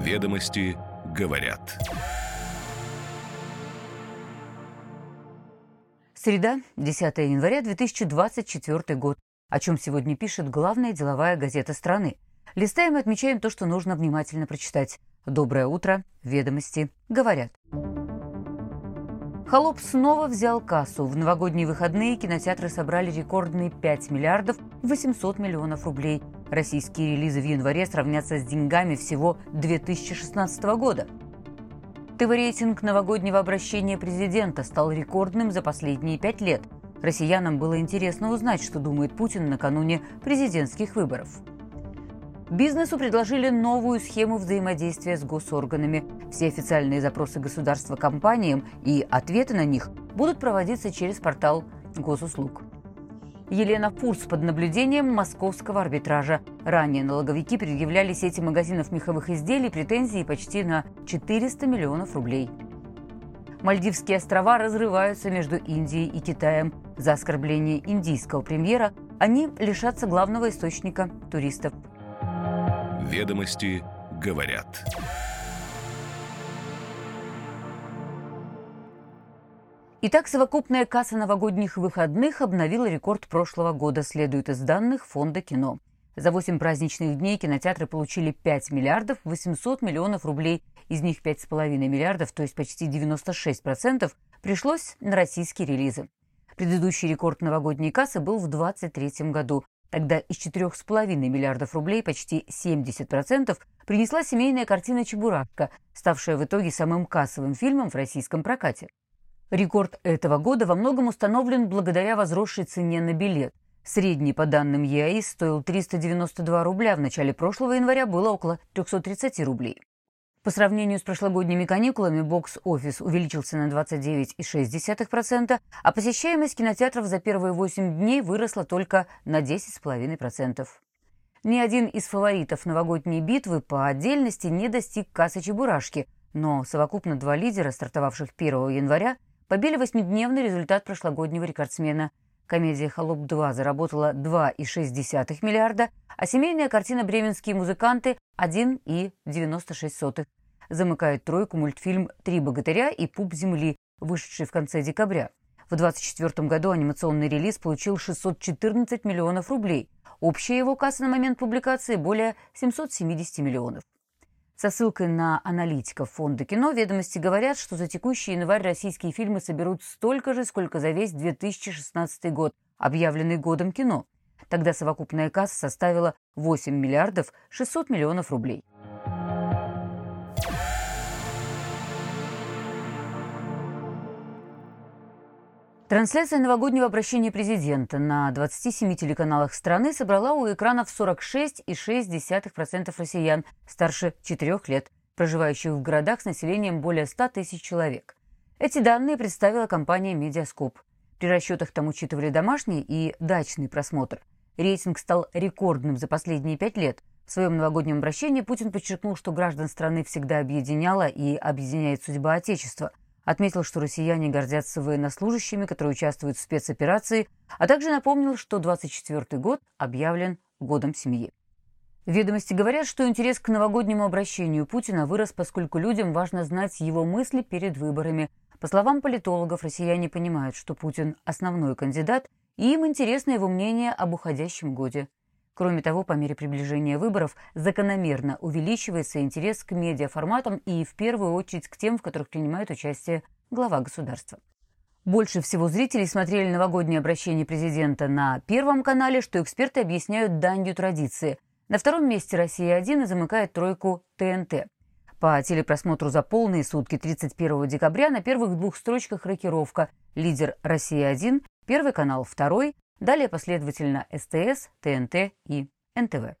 Ведомости говорят. Среда, 10 января 2024 год. О чем сегодня пишет главная деловая газета страны. Листаем и отмечаем то, что нужно внимательно прочитать. Доброе утро. Ведомости говорят. Холоп снова взял кассу. В новогодние выходные кинотеатры собрали рекордные 5 миллиардов 800 миллионов рублей. Российские релизы в январе сравнятся с деньгами всего 2016 года. ТВ-рейтинг новогоднего обращения президента стал рекордным за последние пять лет. Россиянам было интересно узнать, что думает Путин накануне президентских выборов. Бизнесу предложили новую схему взаимодействия с госорганами. Все официальные запросы государства компаниям и ответы на них будут проводиться через портал госуслуг. Елена Фурс под наблюдением московского арбитража. Ранее налоговики предъявляли сети магазинов меховых изделий претензии почти на 400 миллионов рублей. Мальдивские острова разрываются между Индией и Китаем. За оскорбление индийского премьера они лишатся главного источника туристов – Ведомости говорят. Итак, совокупная касса новогодних выходных обновила рекорд прошлого года, следует из данных Фонда кино. За 8 праздничных дней кинотеатры получили 5 миллиардов 800 миллионов рублей. Из них 5,5 миллиардов, то есть почти 96%, пришлось на российские релизы. Предыдущий рекорд новогодней кассы был в 2023 году. Тогда из 4,5 миллиардов рублей почти 70% принесла семейная картина «Чебурашка», ставшая в итоге самым кассовым фильмом в российском прокате. Рекорд этого года во многом установлен благодаря возросшей цене на билет. Средний, по данным ЕАИ, стоил 392 рубля, в начале прошлого января было около 330 рублей. По сравнению с прошлогодними каникулами бокс-офис увеличился на 29,6%, а посещаемость кинотеатров за первые 8 дней выросла только на 10,5%. Ни один из фаворитов новогодней битвы по отдельности не достиг кассы Чебурашки, но совокупно два лидера, стартовавших 1 января, побили восьмидневный результат прошлогоднего рекордсмена. Комедия «Холоп 2» заработала 2,6 миллиарда, а семейная картина «Бременские музыканты» 1,96. Замыкает тройку мультфильм «Три богатыря» и «Пуп земли», вышедший в конце декабря. В 2024 году анимационный релиз получил 614 миллионов рублей. Общая его касса на момент публикации более 770 миллионов. Со ссылкой на аналитиков фонда кино ведомости говорят, что за текущий январь российские фильмы соберут столько же, сколько за весь 2016 год, объявленный годом кино. Тогда совокупная касса составила 8 миллиардов 600 миллионов рублей. Трансляция новогоднего обращения президента на 27 телеканалах страны собрала у экранов 46,6% россиян старше 4 лет, проживающих в городах с населением более 100 тысяч человек. Эти данные представила компания «Медиаскоп». При расчетах там учитывали домашний и дачный просмотр. Рейтинг стал рекордным за последние пять лет. В своем новогоднем обращении Путин подчеркнул, что граждан страны всегда объединяла и объединяет судьба Отечества – Отметил, что россияне гордятся военнослужащими, которые участвуют в спецоперации, а также напомнил, что 24 год объявлен годом семьи. Ведомости говорят, что интерес к новогоднему обращению Путина вырос, поскольку людям важно знать его мысли перед выборами. По словам политологов, россияне понимают, что Путин – основной кандидат, и им интересно его мнение об уходящем годе. Кроме того, по мере приближения выборов закономерно увеличивается интерес к медиаформатам и в первую очередь к тем, в которых принимает участие глава государства. Больше всего зрителей смотрели новогоднее обращение президента на Первом канале, что эксперты объясняют данью традиции. На втором месте «Россия-1» замыкает тройку ТНТ. По телепросмотру за полные сутки 31 декабря на первых двух строчках рокировка. Лидер «Россия-1», Первый канал, второй, Далее последовательно СТС, ТНТ и НТВ.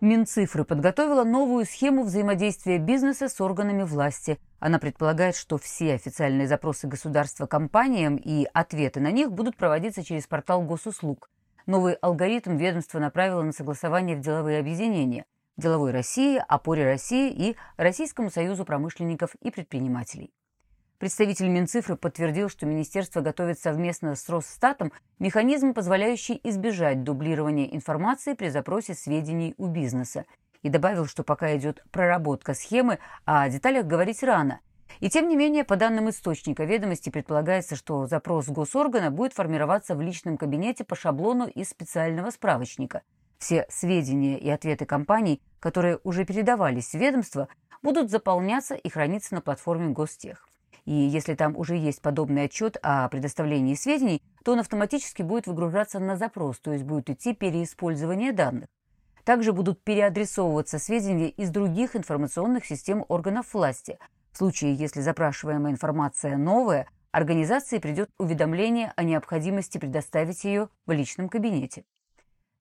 Минцифры подготовила новую схему взаимодействия бизнеса с органами власти. Она предполагает, что все официальные запросы государства компаниям и ответы на них будут проводиться через портал госуслуг. Новый алгоритм ведомство направило на согласование в деловые объединения. Деловой России, Опоре России и Российскому союзу промышленников и предпринимателей. Представитель Минцифры подтвердил, что министерство готовит совместно с Росстатом механизм, позволяющий избежать дублирования информации при запросе сведений у бизнеса. И добавил, что пока идет проработка схемы, а о деталях говорить рано. И тем не менее, по данным источника ведомости, предполагается, что запрос госоргана будет формироваться в личном кабинете по шаблону из специального справочника. Все сведения и ответы компаний, которые уже передавались в ведомство, будут заполняться и храниться на платформе Гостех. И если там уже есть подобный отчет о предоставлении сведений, то он автоматически будет выгружаться на запрос, то есть будет идти переиспользование данных. Также будут переадресовываться сведения из других информационных систем органов власти. В случае, если запрашиваемая информация новая, организации придет уведомление о необходимости предоставить ее в личном кабинете.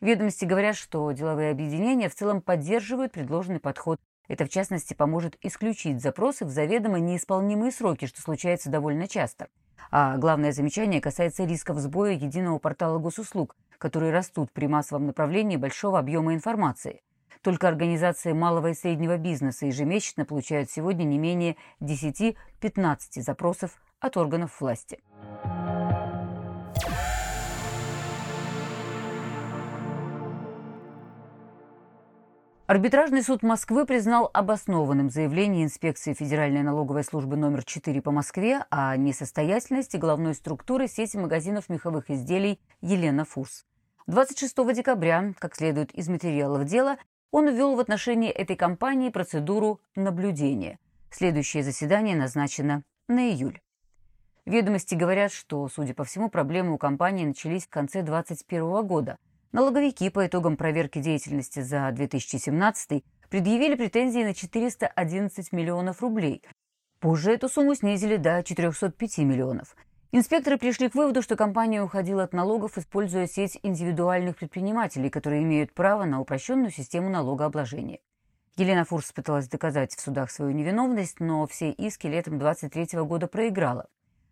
Ведомости говорят, что деловые объединения в целом поддерживают предложенный подход это, в частности, поможет исключить запросы в заведомо неисполнимые сроки, что случается довольно часто. А главное замечание касается рисков сбоя единого портала госуслуг, которые растут при массовом направлении большого объема информации. Только организации малого и среднего бизнеса ежемесячно получают сегодня не менее 10-15 запросов от органов власти. Арбитражный суд Москвы признал обоснованным заявление инспекции Федеральной налоговой службы номер 4 по Москве о несостоятельности главной структуры сети магазинов меховых изделий «Елена Фурс». 26 декабря, как следует из материалов дела, он ввел в отношении этой компании процедуру наблюдения. Следующее заседание назначено на июль. Ведомости говорят, что, судя по всему, проблемы у компании начались в конце 2021 года – Налоговики по итогам проверки деятельности за 2017 предъявили претензии на 411 миллионов рублей. Позже эту сумму снизили до 405 миллионов. Инспекторы пришли к выводу, что компания уходила от налогов, используя сеть индивидуальных предпринимателей, которые имеют право на упрощенную систему налогообложения. Елена Фурс пыталась доказать в судах свою невиновность, но все иски летом 23 года проиграла.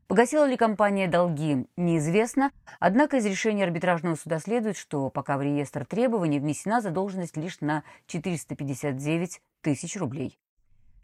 Погасила ли компания долги, неизвестно, однако из решения арбитражного суда следует, что пока в реестр требований внесена задолженность лишь на 459 тысяч рублей.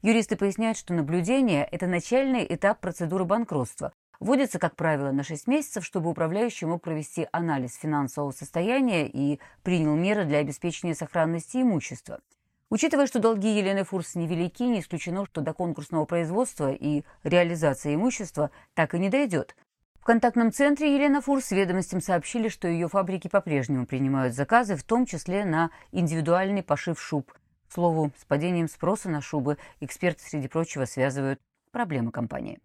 Юристы поясняют, что наблюдение – это начальный этап процедуры банкротства. Вводится, как правило, на 6 месяцев, чтобы управляющий мог провести анализ финансового состояния и принял меры для обеспечения сохранности имущества – Учитывая, что долги Елены Фурс невелики, не исключено, что до конкурсного производства и реализации имущества так и не дойдет. В контактном центре Елена Фурс ведомостям сообщили, что ее фабрики по-прежнему принимают заказы, в том числе на индивидуальный пошив шуб. К слову, с падением спроса на шубы эксперты, среди прочего, связывают проблемы компании.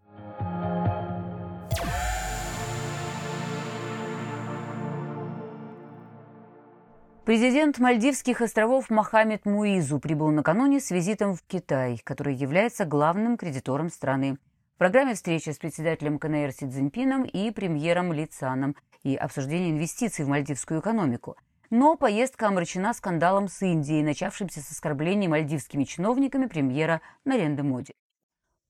Президент Мальдивских островов Мохаммед Муизу прибыл накануне с визитом в Китай, который является главным кредитором страны. В программе встреча с председателем КНР Си Цзиньпином и премьером Ли Цаном и обсуждение инвестиций в мальдивскую экономику. Но поездка омрачена скандалом с Индией, начавшимся с оскорблений мальдивскими чиновниками премьера Наренды Моди.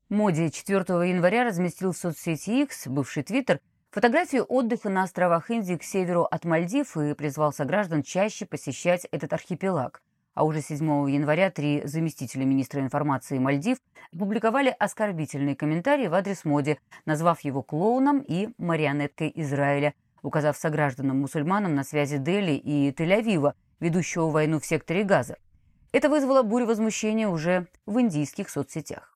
Моди 4 января разместил в соцсети X, бывший Твиттер, фотографию отдыха на островах Индии к северу от Мальдив и призвал сограждан чаще посещать этот архипелаг. А уже 7 января три заместителя министра информации Мальдив опубликовали оскорбительные комментарии в адрес Моди, назвав его клоуном и марионеткой Израиля, указав согражданам-мусульманам на связи Дели и Тель-Авива, ведущего войну в секторе Газа. Это вызвало бурю возмущения уже в индийских соцсетях.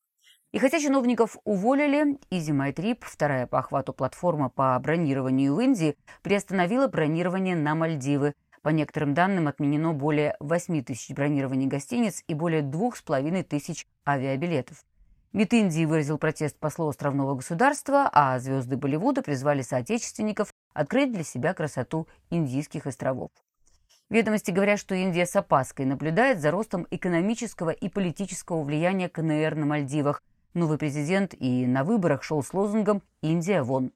И хотя чиновников уволили, EasyMyTrip, вторая по охвату платформа по бронированию в Индии, приостановила бронирование на Мальдивы. По некоторым данным, отменено более 8 тысяч бронирований гостиниц и более 2,5 тысяч авиабилетов. МИД Индии выразил протест послу островного государства, а звезды Болливуда призвали соотечественников открыть для себя красоту индийских островов. Ведомости говорят, что Индия с опаской наблюдает за ростом экономического и политического влияния КНР на Мальдивах, Новый президент и на выборах шел с лозунгом «Индия вон».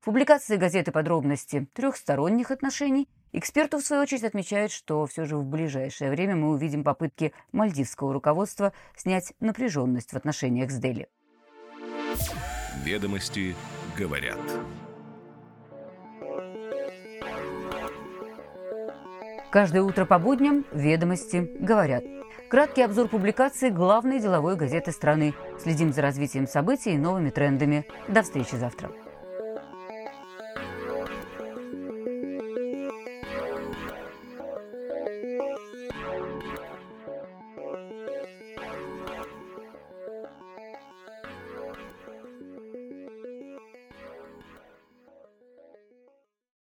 В публикации газеты подробности трехсторонних отношений эксперты, в свою очередь, отмечают, что все же в ближайшее время мы увидим попытки мальдивского руководства снять напряженность в отношениях с Дели. Ведомости говорят. Каждое утро по будням «Ведомости» говорят. Краткий обзор публикации главной деловой газеты страны Следим за развитием событий и новыми трендами. До встречи завтра.